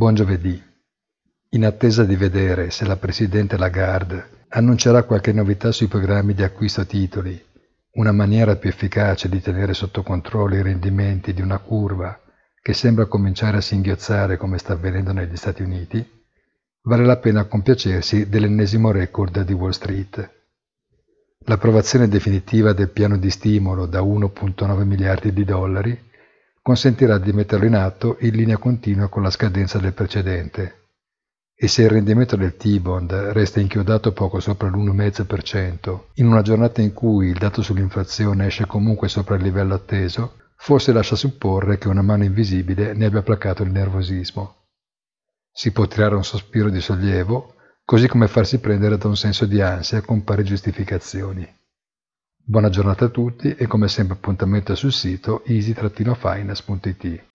Buon giovedì. In attesa di vedere se la Presidente Lagarde annuncerà qualche novità sui programmi di acquisto titoli, una maniera più efficace di tenere sotto controllo i rendimenti di una curva che sembra cominciare a singhiozzare come sta avvenendo negli Stati Uniti, vale la pena compiacersi dell'ennesimo record di Wall Street. L'approvazione definitiva del piano di stimolo da 1.9 miliardi di dollari consentirà di metterlo in atto in linea continua con la scadenza del precedente. E se il rendimento del T-bond resta inchiodato poco sopra l'1,5%, in una giornata in cui il dato sull'inflazione esce comunque sopra il livello atteso, forse lascia supporre che una mano invisibile ne abbia placato il nervosismo. Si può tirare un sospiro di sollievo, così come farsi prendere da un senso di ansia con pari giustificazioni. Buona giornata a tutti e come sempre appuntamento sul sito easy-finance.it.